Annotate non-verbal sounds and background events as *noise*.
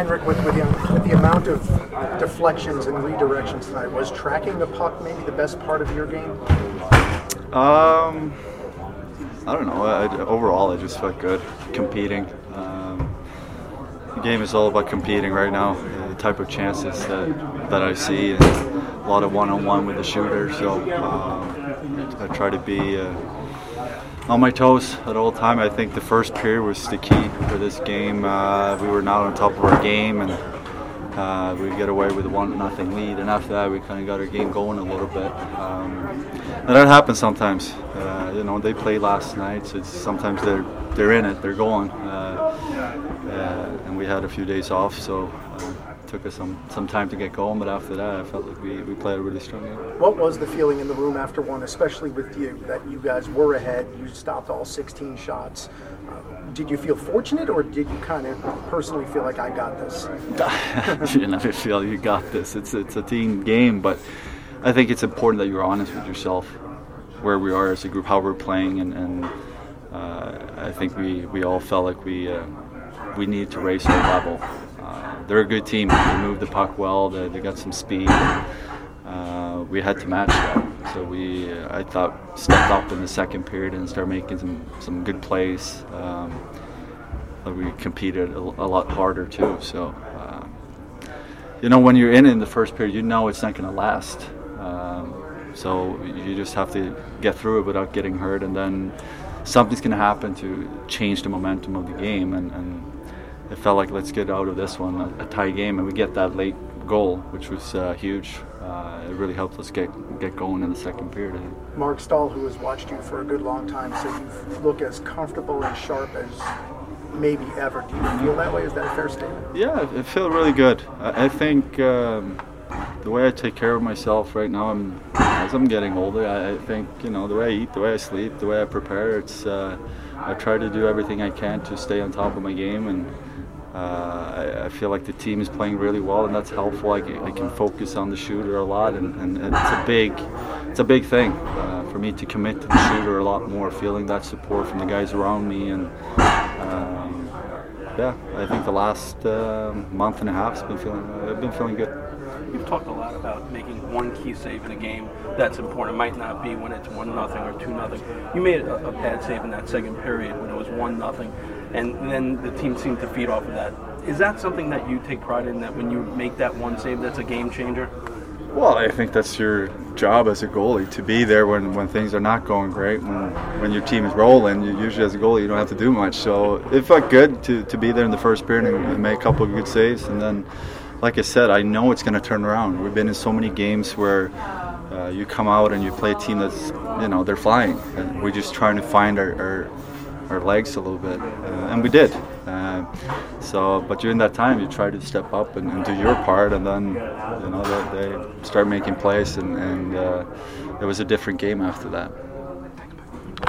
Henrik, with, with, the, with the amount of deflections and redirections tonight, was tracking the puck maybe the best part of your game? Um, I don't know. I, overall, I just felt good competing. Um, the game is all about competing right now. The type of chances that, that I see, a lot of one-on-one with the shooter. So um, I try to be. Uh, on my toes at all time. I think the first period was the key for this game. Uh, we were not on top of our game, and uh, we get away with a one nothing lead. And after that, we kind of got our game going a little bit. Um, and that happens sometimes. Uh, you know, they played last night, so sometimes they're they're in it, they're going. Uh, uh, and we had a few days off, so uh, took us some, some time to get going, but after that, I felt like we, we played a really strong game. What was the feeling in the room after one, especially with you, that you guys were ahead, you stopped all 16 shots? Uh, did you feel fortunate, or did you kind of personally feel like I got this? *laughs* you never feel you got this. It's it's a team game, but I think it's important that you're honest with yourself, where we are as a group, how we're playing, and, and uh, I think we, we all felt like we uh, we need to raise our level they're a good team. They move the puck well. They, they got some speed. Uh, we had to match that. So we, uh, I thought, stepped up in the second period and started making some, some good plays. Um, we competed a, a, lot harder too. So, uh, you know, when you're in in the first period, you know it's not going to last. Um, so you just have to get through it without getting hurt, and then something's going to happen to change the momentum of the game. And, and it felt like let's get out of this one a, a tie game, and we get that late goal, which was uh, huge. Uh, it really helped us get get going in the second period. Marc Staal, who has watched you for a good long time, said you look as comfortable and sharp as maybe ever. Do you feel that way? Is that a fair statement? Yeah, it feels really good. I, I think um, the way I take care of myself right now, I'm, as I'm getting older, I, I, think you know the way I eat, the way I sleep, the way I prepare. It's uh, I try to do everything I can to stay on top of my game and uh, I, I, feel like the team is playing really well, and that's helpful. I, I can focus on the shooter a lot, and, and, it's a big, it's a big thing uh, for me to commit to the shooter a lot more. Feeling that support from the guys around me, and um, yeah, I think the last uh, month and a half has been feeling, I've been feeling good. You've talked a lot about making one key save in a game. That's important. It might not be when it's one nothing or two nothing. You made a, a bad save in that second period when it was one nothing and then the team seemed to feed off of that. Is that something that you take pride in? That when you make that one save, that's a game changer. Well, I think that's your job as a goalie to be there when, when things are not going great. When when your team is rolling, you usually as a goalie you don't have to do much. So it felt good to, to be there in the first period and, and make a couple of good saves. And then, like I said, I know it's going to turn around. We've been in so many games where uh, you come out and you play a team that's you know they're flying, and we're just trying to find our, our our legs a little bit, uh, and we did. Uh, so, but during that time, you try to step up and, and do your part, and then you know they, they start making plays, and, and uh, it was a different game after that.